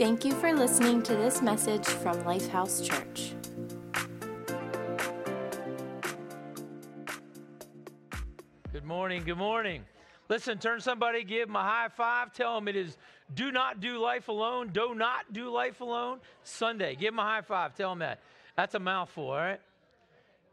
Thank you for listening to this message from Lifehouse Church. Good morning. Good morning. Listen, turn somebody, give them a high five. Tell them it is do not do life alone. Do not do life alone. Sunday. Give them a high five. Tell them that. That's a mouthful, all right?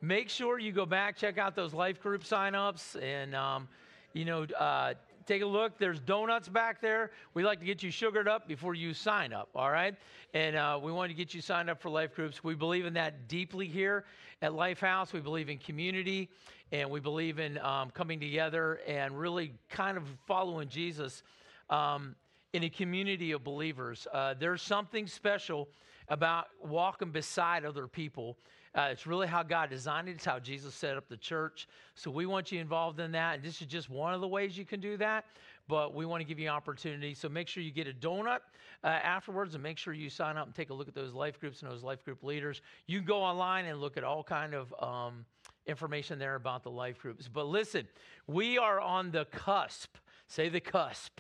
Make sure you go back, check out those life group signups, and, um, you know, uh, take a look. There's donuts back there. We like to get you sugared up before you sign up, all right? And uh, we want to get you signed up for life groups. We believe in that deeply here at Lifehouse. We believe in community and we believe in um, coming together and really kind of following Jesus um, in a community of believers. Uh, there's something special about walking beside other people. Uh, it's really how God designed it. It's how Jesus set up the church. So we want you involved in that. And this is just one of the ways you can do that. But we want to give you an opportunity. So make sure you get a donut uh, afterwards and make sure you sign up and take a look at those life groups and those life group leaders. You can go online and look at all kind of um, information there about the life groups. But listen, we are on the cusp. Say the cusp.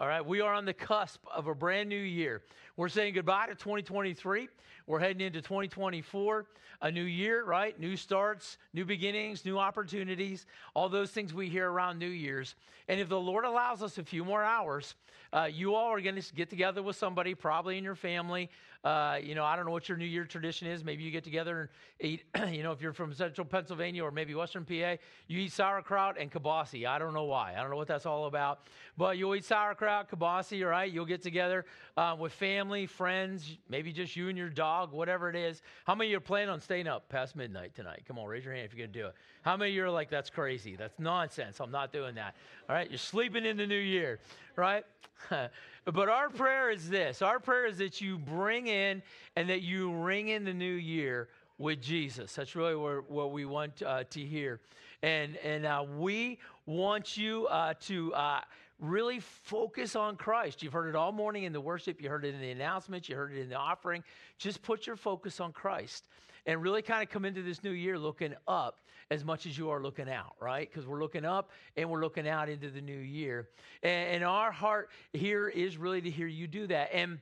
All right, we are on the cusp of a brand new year. We're saying goodbye to 2023. We're heading into 2024, a new year, right? New starts, new beginnings, new opportunities, all those things we hear around New Year's. And if the Lord allows us a few more hours, uh, you all are going to get together with somebody, probably in your family. Uh, you know, I don't know what your New Year tradition is. Maybe you get together and eat, you know, if you're from central Pennsylvania or maybe western PA, you eat sauerkraut and kibasi. I don't know why. I don't know what that's all about. But you'll eat sauerkraut, kibasi, right? You'll get together uh, with family, friends, maybe just you and your dog, whatever it is. How many of you are planning on staying up past midnight tonight? Come on, raise your hand if you're going to do it. How many of you are like, that's crazy? That's nonsense. I'm not doing that. All right? You're sleeping in the new year, right? but our prayer is this our prayer is that you bring in and that you ring in the new year with Jesus. That's really what, what we want uh, to hear. And, and uh, we want you uh, to uh, really focus on Christ. You've heard it all morning in the worship, you heard it in the announcements, you heard it in the offering. Just put your focus on Christ and really kind of come into this new year looking up as much as you are looking out, right? Because we're looking up and we're looking out into the new year. And, and our heart here is really to hear you do that. And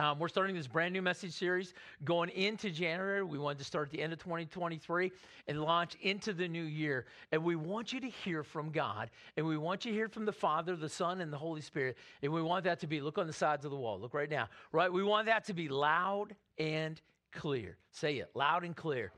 um, we're starting this brand new message series going into January. We wanted to start at the end of 2023 and launch into the new year. And we want you to hear from God. And we want you to hear from the Father, the Son, and the Holy Spirit. And we want that to be, look on the sides of the wall. Look right now, right? We want that to be loud and clear. Say it loud and clear.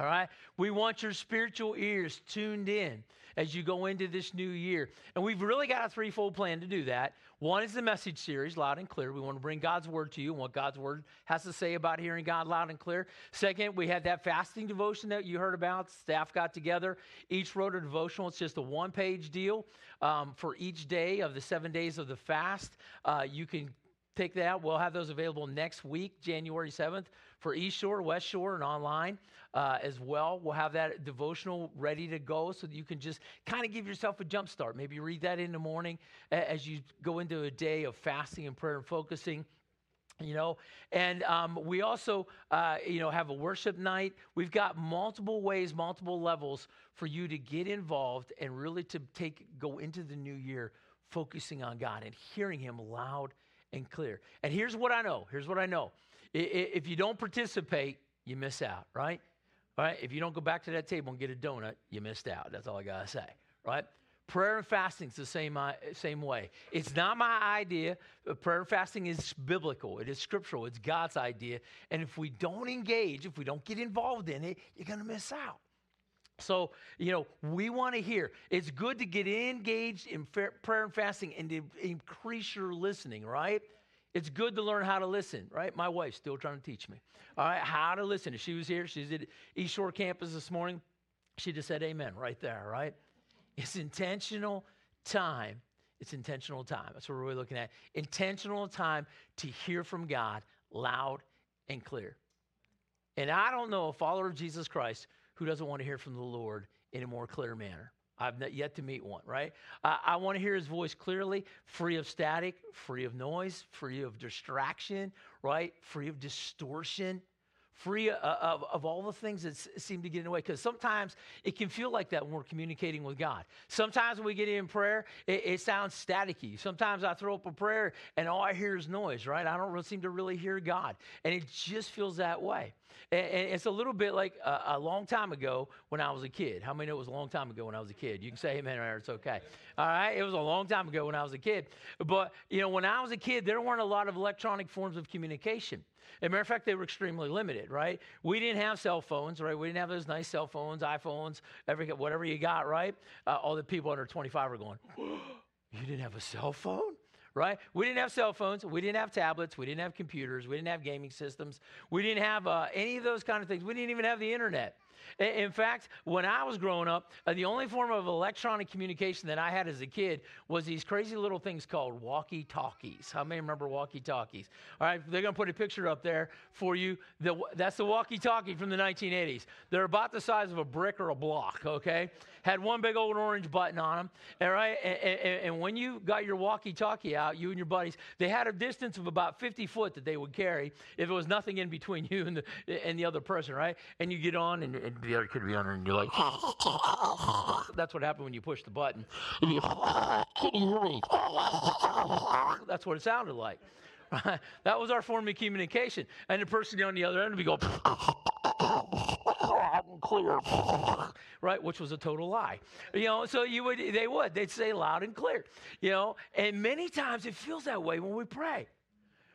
All right? We want your spiritual ears tuned in as you go into this new year. And we've really got a threefold plan to do that. One is the message series, loud and clear. We want to bring God's word to you and what God's word has to say about hearing God loud and clear. Second, we had that fasting devotion that you heard about. Staff got together, each wrote a devotional. It's just a one page deal um, for each day of the seven days of the fast. Uh, you can take that. We'll have those available next week, January 7th, for East Shore, West Shore, and online uh, as well. We'll have that devotional ready to go so that you can just kind of give yourself a jump start. Maybe read that in the morning as you go into a day of fasting and prayer and focusing you know and um, we also uh, you know have a worship night we've got multiple ways multiple levels for you to get involved and really to take go into the new year focusing on god and hearing him loud and clear and here's what i know here's what i know if you don't participate you miss out right all right, if you don't go back to that table and get a donut, you missed out. That's all I got to say, right? Prayer and fasting is the same, uh, same way. It's not my idea. Prayer and fasting is biblical, it is scriptural, it's God's idea. And if we don't engage, if we don't get involved in it, you're to miss out. So, you know, we want to hear. It's good to get engaged in prayer and fasting and to increase your listening, right? It's good to learn how to listen, right? My wife's still trying to teach me, all right, how to listen. She was here, she's at East Shore campus this morning, she just said amen right there, right? It's intentional time. It's intentional time. That's what we're really looking at. Intentional time to hear from God loud and clear. And I don't know a follower of Jesus Christ who doesn't want to hear from the Lord in a more clear manner. I've not yet to meet one, right? I, I want to hear his voice clearly, free of static, free of noise, free of distraction, right? Free of distortion, free uh, of, of all the things that seem to get in the way. Because sometimes it can feel like that when we're communicating with God. Sometimes when we get in prayer, it, it sounds staticky. Sometimes I throw up a prayer and all I hear is noise, right? I don't really seem to really hear God. And it just feels that way. And, and it's a little bit like a, a, long time ago when I was a kid. How many know it was a long time ago when I was a kid? You can say amen or it's okay. All right? It was a long time ago when I was a kid. But, you know, when I was a kid, there weren't a lot of electronic forms of communication. As a matter of fact, they were extremely limited, right? We didn't have cell phones, right? We didn't have those nice cell phones, iPhones, every, whatever you got, right? Uh, all the people under 25 are going, You didn't have a cell phone? Right? We didn't have cell phones. We didn't have tablets. We didn't have computers. We didn't have gaming systems. We didn't have uh, any of those kind of things. We didn't even have the internet. In fact, when I was growing up, uh, the only form of electronic communication that I had as a kid was these crazy little things called walkie talkies. How many remember walkie talkies? All right, they're going to put a picture up there for you. That's the walkie talkie from the 1980s. They're about the size of a brick or a block, okay? Had one big old orange button on them, all right? And, and, and when you got your walkie talkie out, you and your buddies, they had a distance of about 50 foot that they would carry if it was nothing in between you and the, and the other person, right? And you get on and, and the other could be and you're like, that's what happened when you push the button. That's what it sounded like. that was our form of communication. And the person on the other end would be going, clear, right? Which was a total lie. You know, so you would, they would, they'd say loud and clear, you know, and many times it feels that way when we pray.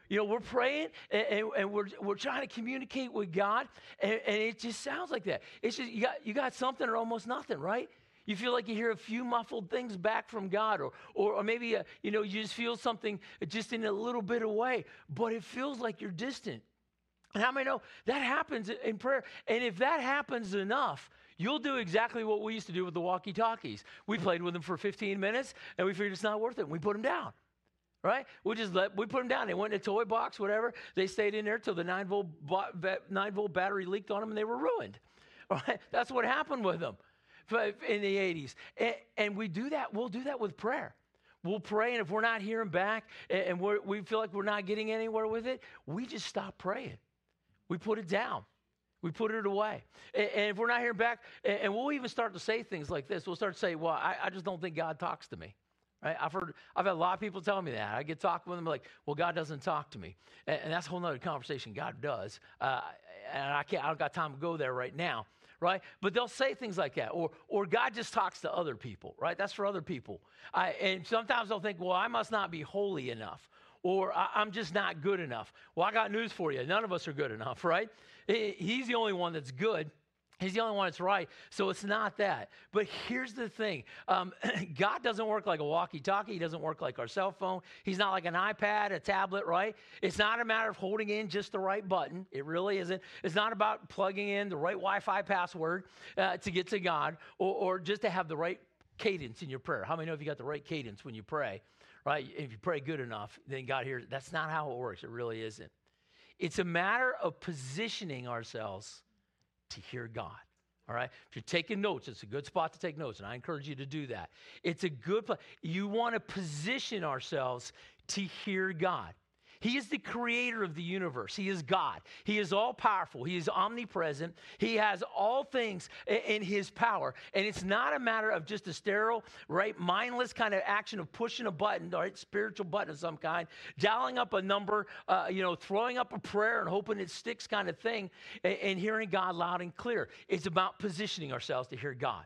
You know, we're praying and, and, and, we're, we're trying to communicate with God, and, and, it just sounds like that. It's just, you got, you got something or almost nothing, right? You feel like you hear a few muffled things back from God, or, or, or maybe, uh, you know, you just feel something just in a little bit of way, but it feels like you're distant. And how many know that happens in prayer? And if that happens enough, you'll do exactly what we used to do with the walkie talkies. We played with them for 15 minutes, and we figured it's not worth it. And we put them down right? We just let we put them down. They went in a toy box, whatever. They stayed in there till the nine volt nine volt battery leaked on them, and they were ruined. Right? That's what happened with them in the 80s. And, and we do that. We'll do that with prayer. We'll pray, and if we're not hearing back, and we feel like we're not getting anywhere with it, we just stop praying. We put it down. We put it away. And, and if we're not hearing back, and, and, we'll even start to say things like this. We'll start to say, well, I, I just don't think God talks to me. Right? I've heard, I've had a lot of people tell me that. I get talking with them like, well, God doesn't talk to me. And, and that's a whole nother conversation. God does. Uh, and I can't, I don't got time to go there right now. Right? But they'll say things like that. Or, or God just talks to other people, right? That's for other people. I, and sometimes they'll think, well, I must not be holy enough. Or I'm just not good enough. Well, I got news for you. None of us are good enough, right? He's the only one that's good. He's the only one that's right. So it's not that. But here's the thing um, God doesn't work like a walkie talkie. He doesn't work like our cell phone. He's not like an iPad, a tablet, right? It's not a matter of holding in just the right button. It really isn't. It's not about plugging in the right Wi Fi password uh, to get to God or, or just to have the right cadence in your prayer. How many know if you got the right cadence when you pray, right? If you pray good enough, then God hears. That's not how it works. It really isn't. It's a matter of positioning ourselves to hear God. All right. If you're taking notes, it's a good spot to take notes, and I encourage you to do that. It's a good place. You want to position ourselves to hear God. He is the creator of the universe. He is God. He is all powerful. He is omnipresent. He has all things in his power. And it's not a matter of just a sterile, right, mindless kind of action of pushing a button, right, spiritual button of some kind, dialing up a number, uh, you know, throwing up a prayer and hoping it sticks kind of thing, and, and hearing God loud and clear. It's about positioning ourselves to hear God.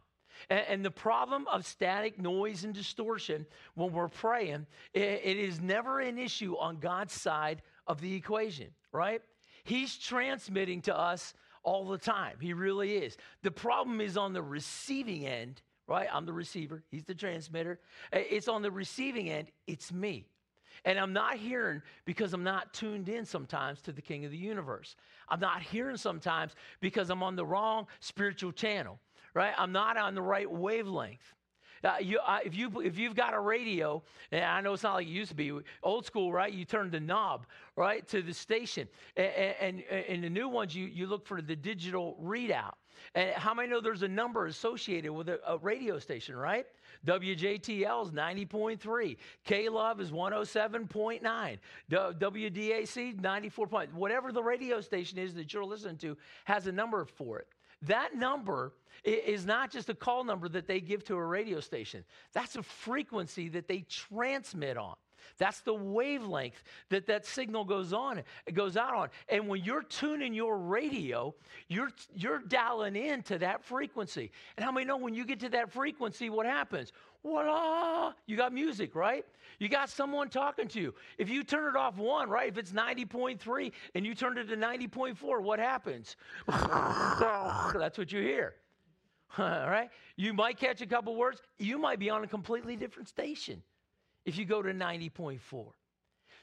And, and, the problem of static noise and distortion when we're praying, it, it is never an issue on God's side of the equation, right? He's transmitting to us all the time. He really is. The problem is on the receiving end, right? I'm the receiver, he's the transmitter. It's on the receiving end, it's me. And I'm not hearing because I'm not tuned in sometimes to the King of the universe. I'm not hearing sometimes because I'm on the wrong spiritual channel right? I'm not on the right wavelength. Uh, you, uh, if, you, if you've got a radio, and I know it's not like it used to be, old school, right? You turn the knob, right, to the station. And, and, and the new ones, you, you look for the digital readout. And how many know there's a number associated with a, a radio station, right? WJTL is 90.3. K Love is 107.9. WDAC 94. Point, whatever the radio station is that you're listening to has a number for it. That number is not just a call number that they give to a radio station. That's a frequency that they transmit on. That's the wavelength that that signal goes on, it goes out on. And when you're tuning your radio, you're you're dialing into that frequency. And how many know when you get to that frequency, what happens? Voila! Ah, you got music, right? You got someone talking to you. If you turn it off one, right? If it's 90.3 and you turn it to 90.4, what happens? That's what you hear. All right? You might catch a couple words. You might be on a completely different station if you go to 90.4.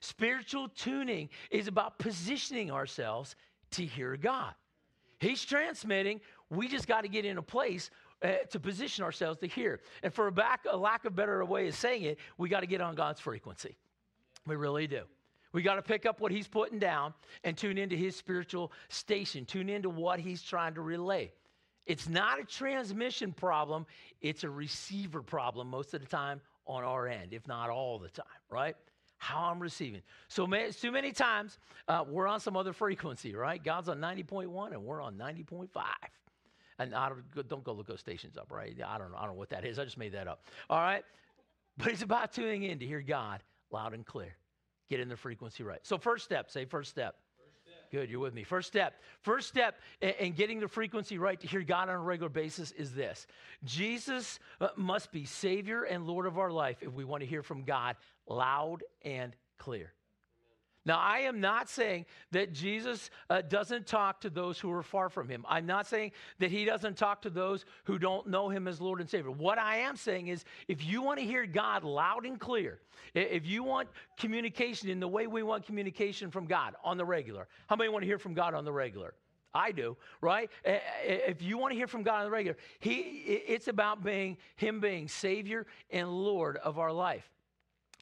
Spiritual tuning is about positioning ourselves to hear God. He's transmitting. We just got to get in a place uh, to position ourselves to hear. And for a, back, a lack of better way of saying it, we got to get on God's frequency. We really do. We got to pick up what he's putting down and tune into his spiritual station, tune into what he's trying to relay. It's not a transmission problem, it's a receiver problem most of the time on our end, if not all the time, right? How I'm receiving. So may, too many times uh, we're on some other frequency, right? God's on 90.1 and we're on 90.5. And I don't, don't go look those stations up, right? I don't. I don't know what that is. I just made that up. All right? But it's about tuning in to hear God loud and clear. Get in the frequency right. So, first step, say first step. Good, you're with me. First step. First step in, in, getting the frequency right to hear God on a regular basis is this Jesus uh, must be Savior and Lord of our life if we want to hear from God loud and clear. Now, I am not saying that Jesus uh, doesn't talk to those who are far from him. I'm not saying that he doesn't talk to those who don't know him as Lord and Savior. What I am saying is if you want to hear God loud and clear, if you want communication in the way we want communication from God on the regular, how many want to hear from God on the regular? I do, right? If you want to hear from God on the regular, he, it's about being Him being Savior and Lord of our life.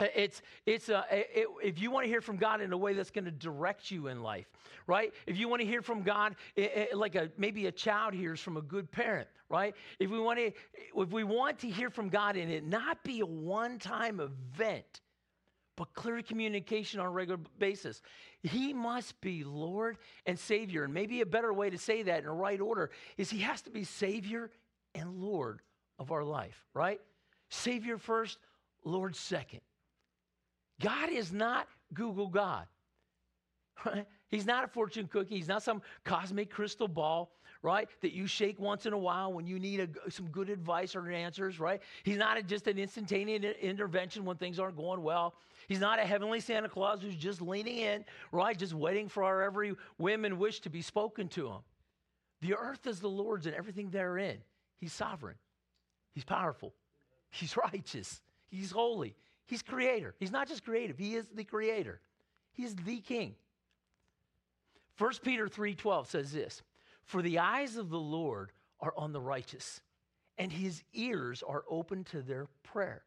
Uh, it's, it's uh, a, it, if you want to hear from God in a way that's going to direct you in life, right? If you want to hear from God it, it, like a, maybe a child hears from a good parent, right? If we want to, if we want to hear from God and it not be a one-time event, but clear communication on a regular basis, He must be Lord and Savior. And maybe a better way to say that in the right order is He has to be Savior and Lord of our life, right? Savior first, Lord second. God is not Google God. Right? He's not a fortune cookie. He's not some cosmic crystal ball, right? That you shake once in a while when you need a, some good advice or answers, right? He's not a, just an instantaneous intervention when things aren't going well. He's not a heavenly Santa Claus who's just leaning in, right? Just waiting for our every whim and wish to be spoken to him. The earth is the Lord's and everything therein. He's sovereign. He's powerful. He's righteous. He's holy. He's creator. He's not just creative, he is the creator. He's the king. 1 Peter 3:12 says this, "For the eyes of the Lord are on the righteous, and his ears are open to their prayer.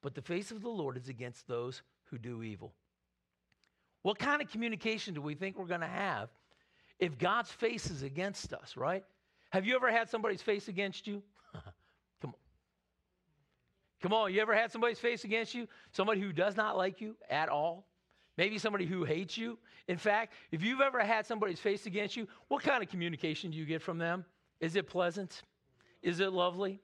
But the face of the Lord is against those who do evil." What kind of communication do we think we're going to have if God's face is against us, right? Have you ever had somebody's face against you? Come on, you ever had somebody's face against you? Somebody who does not like you at all? Maybe somebody who hates you. In fact, if you've ever had somebody's face against you, what kind of communication do you get from them? Is it pleasant? Is it lovely?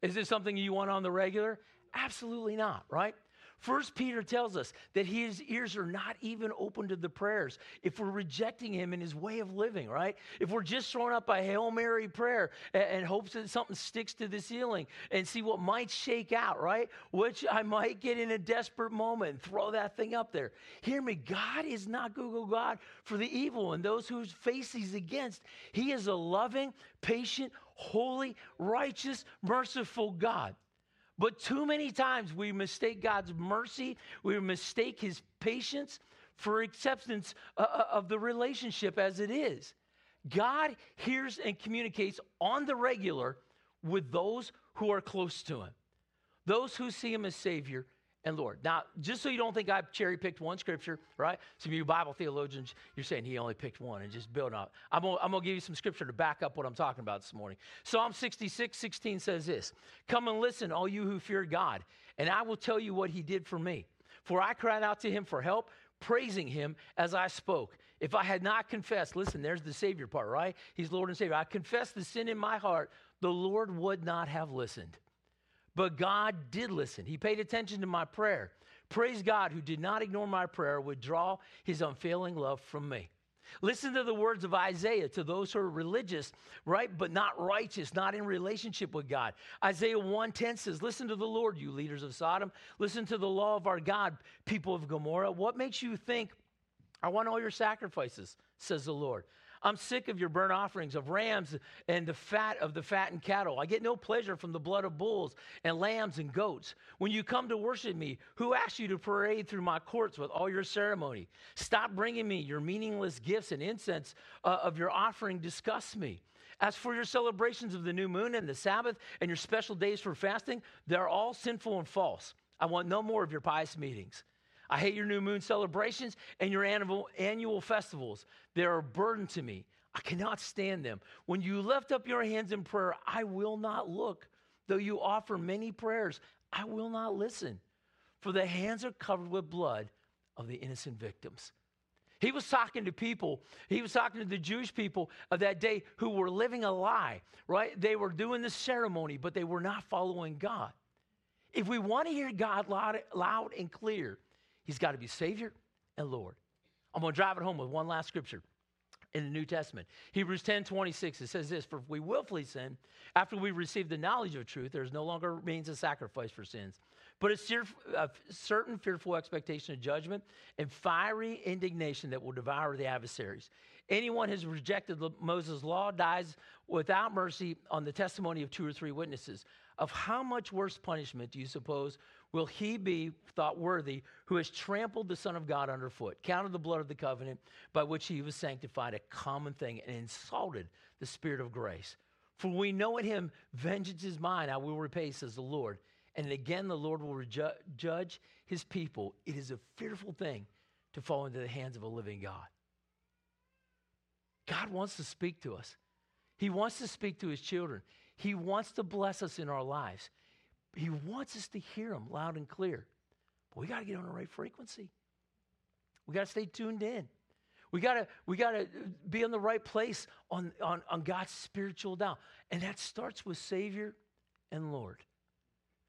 Is it something you want on the regular? Absolutely not, right? First Peter tells us that his ears are not even open to the prayers. If we're rejecting him in his way of living, right? If we're just throwing up a Hail Mary prayer and, and hopes that something sticks to the ceiling and see what might shake out, right? Which I might get in a desperate moment and throw that thing up there. Hear me, God is not Google God for the evil and those whose face he's against. He is a loving, patient, holy, righteous, merciful God. But too many times we mistake God's mercy, we mistake his patience for acceptance uh, uh, of the relationship as it is. God hears and communicates on the regular with those who are close to him, those who see him as Savior and Lord. Now, just so you don't think I've cherry picked one scripture, right? Some of you Bible theologians, you're saying he only picked one and just build up. I'm gonna, I'm gonna give you some scripture to back up what I'm talking about this morning. Psalm 66, 16 says this Come and listen, all you who fear God, and I will tell you what he did for me. For I cried out to him for help, praising him as I spoke. If I had not confessed, listen, there's the Savior part, right? He's Lord and Savior. I confessed the sin in my heart, the Lord would not have listened. But God did listen. He paid attention to my prayer. Praise God, who did not ignore my prayer, would draw his unfailing love from me. Listen to the words of Isaiah to those who are religious, right, but not righteous, not in relationship with God. Isaiah 110 says, Listen to the Lord, you leaders of Sodom. Listen to the law of our God, people of Gomorrah. What makes you think I want all your sacrifices, says the Lord? I'm sick of your burnt offerings of rams and the fat of the fattened cattle. I get no pleasure from the blood of bulls and lambs and goats. When you come to worship me, who asked you to parade through my courts with all your ceremony? Stop bringing me your meaningless gifts and incense uh, of your offering disgusts me. As for your celebrations of the new moon and the Sabbath and your special days for fasting, they're all sinful and false. I want no more of your pious meetings. I hate your new moon celebrations and your annual, annual festivals. They're a burden to me. I cannot stand them. When you lift up your hands in prayer, I will not look. Though you offer many prayers, I will not listen. For the hands are covered with blood of the innocent victims. He was talking to people, he was talking to the Jewish people of that day who were living a lie, right? They were doing the ceremony, but they were not following God. If we want to hear God loud, loud and clear, He's got to be Savior and Lord. I'm going to drive it home with one last scripture in the New Testament. Hebrews 10 26, it says this For if we willfully sin, after we receive the knowledge of truth, there is no longer remains a sacrifice for sins, but a, certain fearful expectation of judgment and fiery indignation that will devour the adversaries. Anyone who's rejected Moses' law dies without mercy on the testimony of two or three witnesses. Of how much worse punishment do you suppose will he be thought worthy who has trampled the Son of God underfoot, counted the blood of the covenant by which he was sanctified a common thing, and insulted the Spirit of grace? For we know in him vengeance is mine, I will repay, says the Lord. And again, the Lord will judge his people. It is a fearful thing to fall into the hands of a living God. God wants to speak to us. He wants to speak to his children. He wants to bless us in our lives. He wants us to hear him loud and clear. But we got to get on the right frequency. We got to stay tuned in. We gotta, we gotta uh, be in the right place on, on, on God's spiritual dial. And that starts with Savior and Lord.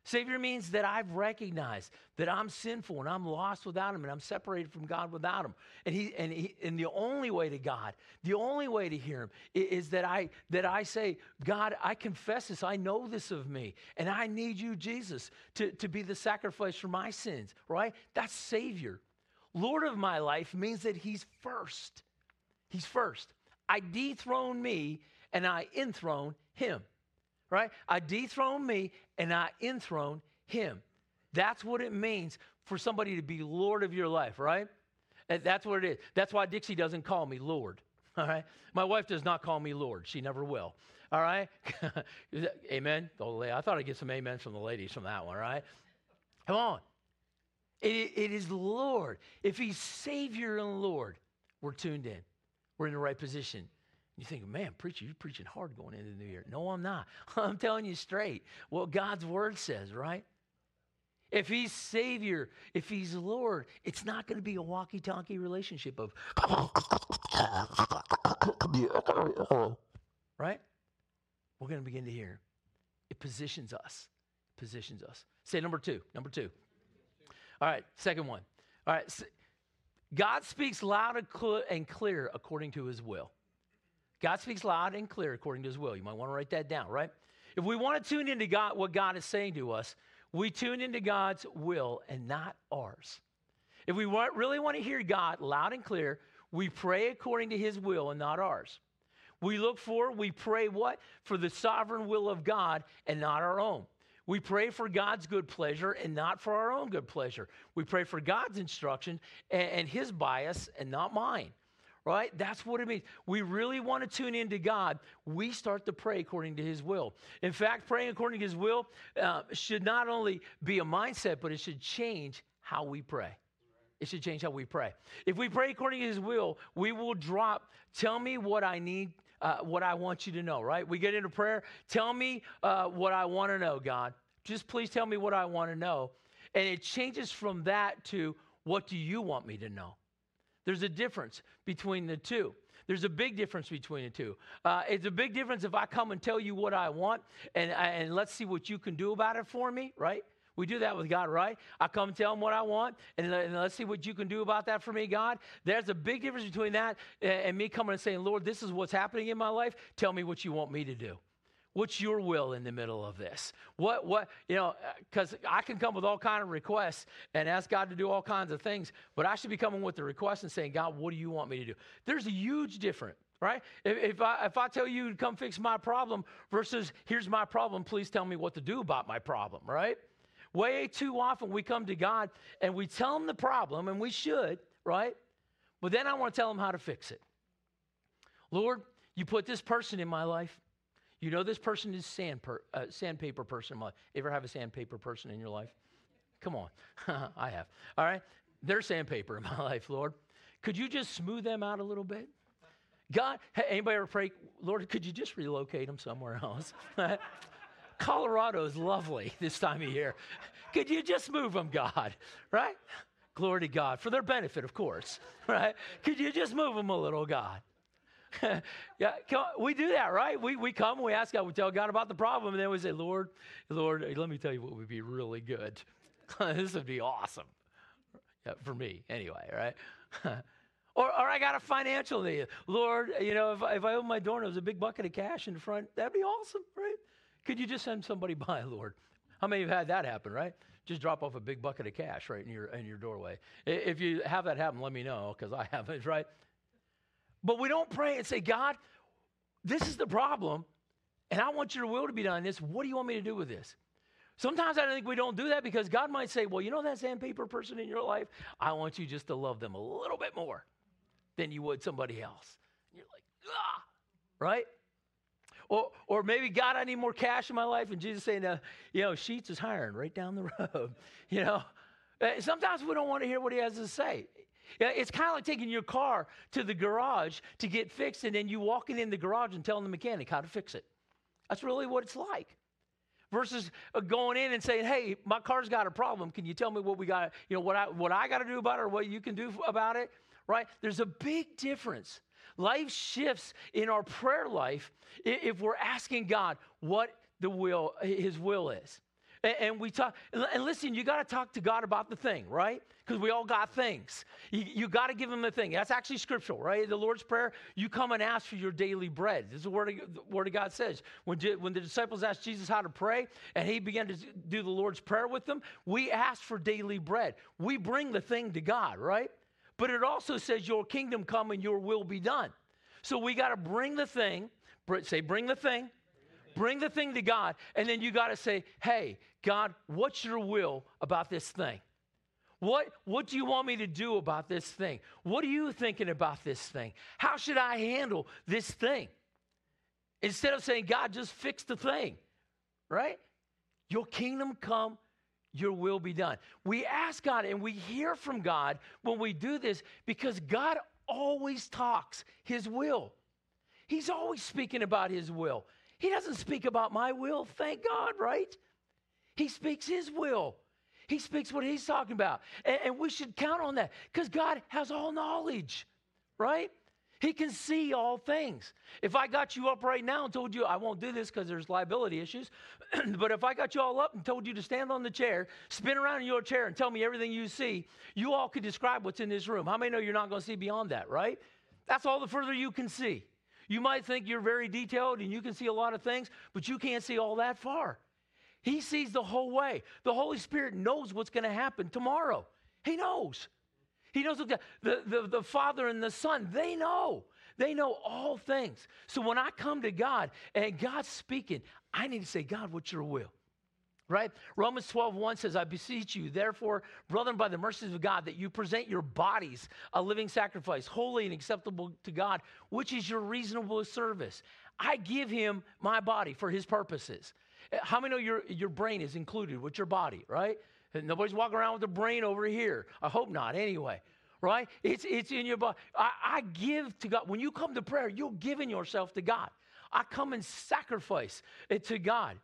Savior means that I've recognized that I'm sinful and I'm lost without him and I'm separated from God without him. And he and he and the only way to God, the only way to hear him is that I that I say, God, I confess this. I know this of me. And I need you, Jesus, to, to be the sacrifice for my sins, right? That's Savior. Lord of my life means that he's first. He's first. I dethrone me and I enthrone him right? I dethrone me and I enthrone him. That's what it means for somebody to be Lord of your life, right? And that's what it is. That's why Dixie doesn't call me Lord, all right? My wife does not call me Lord. She never will, all right? amen? I thought I'd get some amens from the ladies from that one, right? Come on. It, it is Lord. If He's Savior and Lord, we're tuned in. We're in the right position. You think, man, preacher, you're preaching hard going into the new year. No, I'm not. I'm telling you straight what God's word says, right? If he's Savior, if he's Lord, it's not going to be a walkie talkie relationship of, right? We're going to begin to hear. It positions us. Positions us. Say number two. Number two. All right, second one. All right, God speaks loud and clear according to his will. God speaks loud and clear according to his will. You might want to write that down, right? If we want to tune into God, what God is saying to us, we tune into God's will and not ours. If we want, really want to hear God loud and clear, we pray according to his will and not ours. We look for, we pray what? For the sovereign will of God and not our own. We pray for God's good pleasure and not for our own good pleasure. We pray for God's instruction and, and his bias and not mine right? That's what it means. We really want to tune into God. We start to pray according to His will. In fact, praying according to His will uh, should not only be a mindset, but it should change how we pray. It should change how we pray. If we pray according to His will, we will drop, tell me what I need, uh, what I want you to know, right? We get into prayer, tell me uh, what I want to know, God. Just please tell me what I want to know. And it changes from that to, what do you want me to know? There's a difference between the two. There's a big difference between the two. Uh, it's a big difference if I come and tell you what I want and, and let's see what you can do about it for me, right? We do that with God, right? I come and tell him what I want, and, and, let's see what you can do about that for me, God. There's a big difference between that and, and me coming and saying, Lord, this is what's happening in my life. Tell me what you want me to do. What's your will in the middle of this? What, what, you know, uh, because I can come with all kind of requests and ask God to do all kinds of things, but I should be coming with the request and saying, God, what do you want me to do? There's a huge difference right? If, if, I, if I tell you to come fix my problem versus here's my problem, please tell me what to do about my problem, right? Way too often we come to God and we tell him the problem, and we should, right? But then I want to tell him how to fix it. Lord, you put this person in my life. You know this person is sand per, uh, sandpaper person. Ever have a sandpaper person in your life? Come on. I have. All right. They're sandpaper in my life, Lord. Could you just smooth them out a little bit? God, hey, anybody ever pray, Lord, could you just relocate them somewhere else? Colorado is lovely this time of year. Could you just move them, God? Right? Glory to God. For their benefit, of course. Right? Could you just move them a little, God? yeah, we do that, right? We, we come, we ask God, we tell God about the problem, and then we say, Lord, Lord, let me tell you what would be really good. this would be awesome. Yeah, for me, anyway, right? or, or I got a financial need. Lord, you know, if, if I open my door and there's a big bucket of cash in the front, that'd be awesome, right? Could you just send somebody by, Lord? How many have had that happen, right? Just drop off a big bucket of cash right in your, in your doorway. If you have that happen, let me know because I haven't, right? But we don't pray and say, God, this is the problem, and I want your will to be done. in This, what do you want me to do with this? Sometimes I think we don't do that because God might say, Well, you know that sandpaper person in your life? I want you just to love them a little bit more than you would somebody else. And you're like, ah, right? Or, or maybe, God, I need more cash in my life. And Jesus saying, you know, Sheetz is hiring right down the road. you know, uh, sometimes we don't want to hear what he has to say. It's kind of like taking your car to the garage to get fixed, and then you walking in the garage and telling the mechanic how to fix it. That's really what it's like. Versus uh, going in and saying, "Hey, my car's got a problem. Can you tell me what we got? You know what I what I got to do about it, or what you can do about it?" Right? There's a big difference. Life shifts in our prayer life if we're asking God what the will, His will is. And, we talk, and listen, you got to talk to God about the thing, right? Because we all got things. You, you got to give him the thing. That's actually scriptural, right? The Lord's Prayer, you come and ask for your daily bread. This is the word of, the word of God says. When, when the disciples asked Jesus how to pray, and he began to do the Lord's Prayer with them, we ask for daily bread. We bring the thing to God, right? But it also says, Your kingdom come and your will be done. So we got to bring the thing, say, bring the thing, bring the thing to God, and then you got to say, Hey, God, what's your will about this thing? What, what do you want me to do about this thing? What are you thinking about this thing? How should I handle this thing? Instead of saying, God, just fix the thing, right? Your kingdom come, your will be done. We ask God and we hear from God when we do this because God always talks His will. He's always speaking about His will. He doesn't speak about my will, thank God, right? He speaks His will. He speaks what He's talking about. And, and we should count on that because God has all knowledge, right? He can see all things. If I got you up right now and told you, I won't do this because there's liability issues, but if I got you all up and told you to stand on the chair, spin around in your chair, and tell me everything you see, you all could describe what's in this room. How many know you're not going to see beyond that, right? That's all the further you can see. You might think you're very detailed and you can see a lot of things, but you can't see all that far. He sees the whole way. The Holy Spirit knows what's going to happen tomorrow. He knows. He knows the, the, the Father and the Son, they know. They know all things. So when I come to God and God's speaking, I need to say, God, what's your will? Right? Romans 12, 1 says, I beseech you, therefore, brethren, by the mercies of God, that you present your bodies a living sacrifice, holy and acceptable to God, which is your reasonable service. I give him my body for his purposes. Eh, how many know your, your brain is included with your body, right? Eh, nobody's walking around with a brain over here. I hope not, anyway. Right? It's, it's in your body. I, I give to God. When you come to prayer, you're giving yourself to God. I come and sacrifice it to God.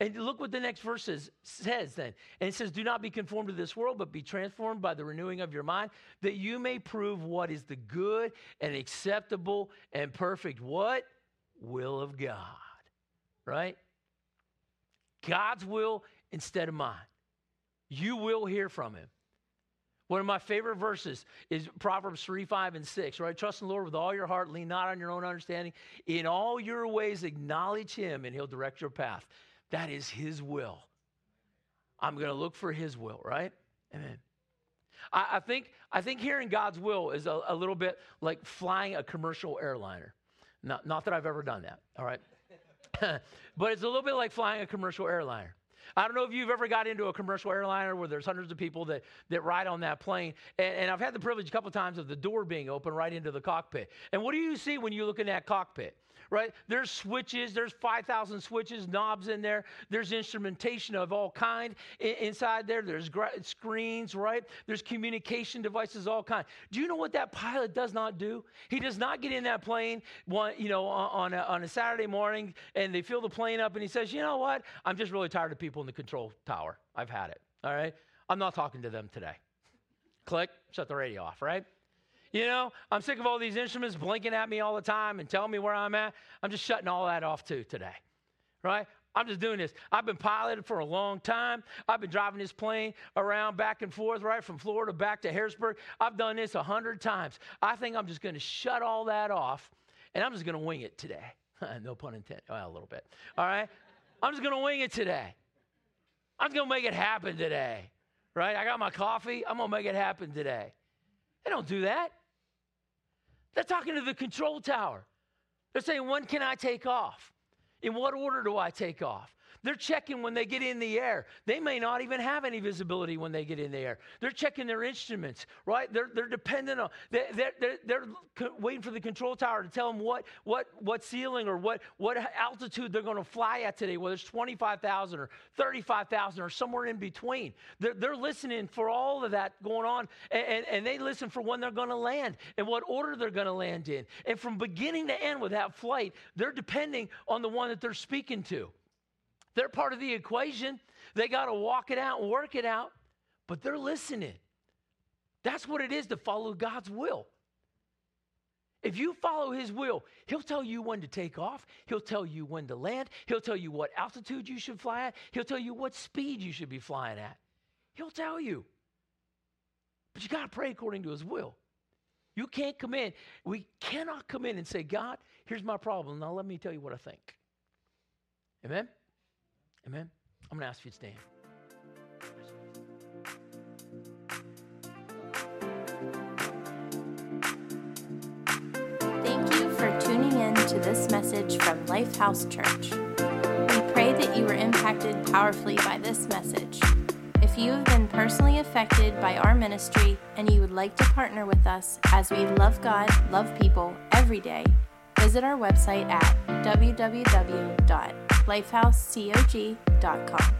And look what the next verse says, says then. And it says, Do not be conformed to this world, but be transformed by the renewing of your mind, that you may prove what is the good and acceptable and perfect what? Will of God. Right? God's will instead of mine. You will hear from him. One of my favorite verses is Proverbs 3, 5, and 6, right? Trust in the Lord with all your heart, lean not on your own understanding. In all your ways, acknowledge him, and he'll direct your path. That is His will. I'm going to look for His will, right? Amen. I, I, think, I think hearing God's will is a, a little bit like flying a commercial airliner. Not, not that I've ever done that, all right? but it's a little bit like flying a commercial airliner. I don't know if you've ever got into a commercial airliner where there's hundreds of people that, that ride on that plane. And, and I've had the privilege a couple of times of the door being open right into the cockpit. And what do you see when you look in that cockpit? Right? There's switches, there's 5,000 switches, knobs in there. There's instrumentation of all kind inside there. There's screens, right? There's communication devices, all kind. Do you know what that pilot does not do? He does not get in that plane, one, you know, on a, on a Saturday morning, and they fill the plane up, and he says, you know what? I'm just really tired of people in the control tower. I've had it. All right, I'm not talking to them today. Click, shut the radio off. Right? You know, I'm sick of all these instruments blinking at me all the time and telling me where I'm at. I'm just shutting all that off too today, right? I'm just doing this. I've been piloted for a long time. I've been driving this plane around back and forth, right, from Florida back to Harrisburg. I've done this a hundred times. I think I'm just going to shut all that off and I'm just going to wing it today. no pun intended. Well, a little bit. All right? I'm just going to wing it today. I'm going to make it happen today, right? I got my coffee. I'm going to make it happen today. They don't do that. They're talking to the control tower. They're saying, when can I take off? In what order do I take off? They're checking when they get in the air. They may not even have any visibility when they get in the air. They're checking their instruments, right? They're, they're dependent on, they're, they're, they're waiting for the control tower to tell them what, what, what ceiling or what, what altitude they're going to fly at today, whether it's 25,000 or 35,000 or somewhere in between. They're, they're listening for all of that going on, and, and, and they listen for when they're going to land and what order they're going to land in. And from beginning to end with that flight, they're depending on the one that they're speaking to. They're part of the equation. They got to walk it out and work it out, but they're listening. That's what it is to follow God's will. If you follow His will, He'll tell you when to take off. He'll tell you when to land. He'll tell you what altitude you should fly at. He'll tell you what speed you should be flying at. He'll tell you. But you got to pray according to His will. You can't come in. We cannot come in and say, God, here's my problem. Now let me tell you what I think. Amen? Amen? I'm going to ask you to stand. Thank you for tuning in to this message from Lifehouse Church. We pray that you were impacted powerfully by this message. If you have been personally affected by our ministry and you would like to partner with us as we love God, love people every day, visit our website at www lifehousecog.com.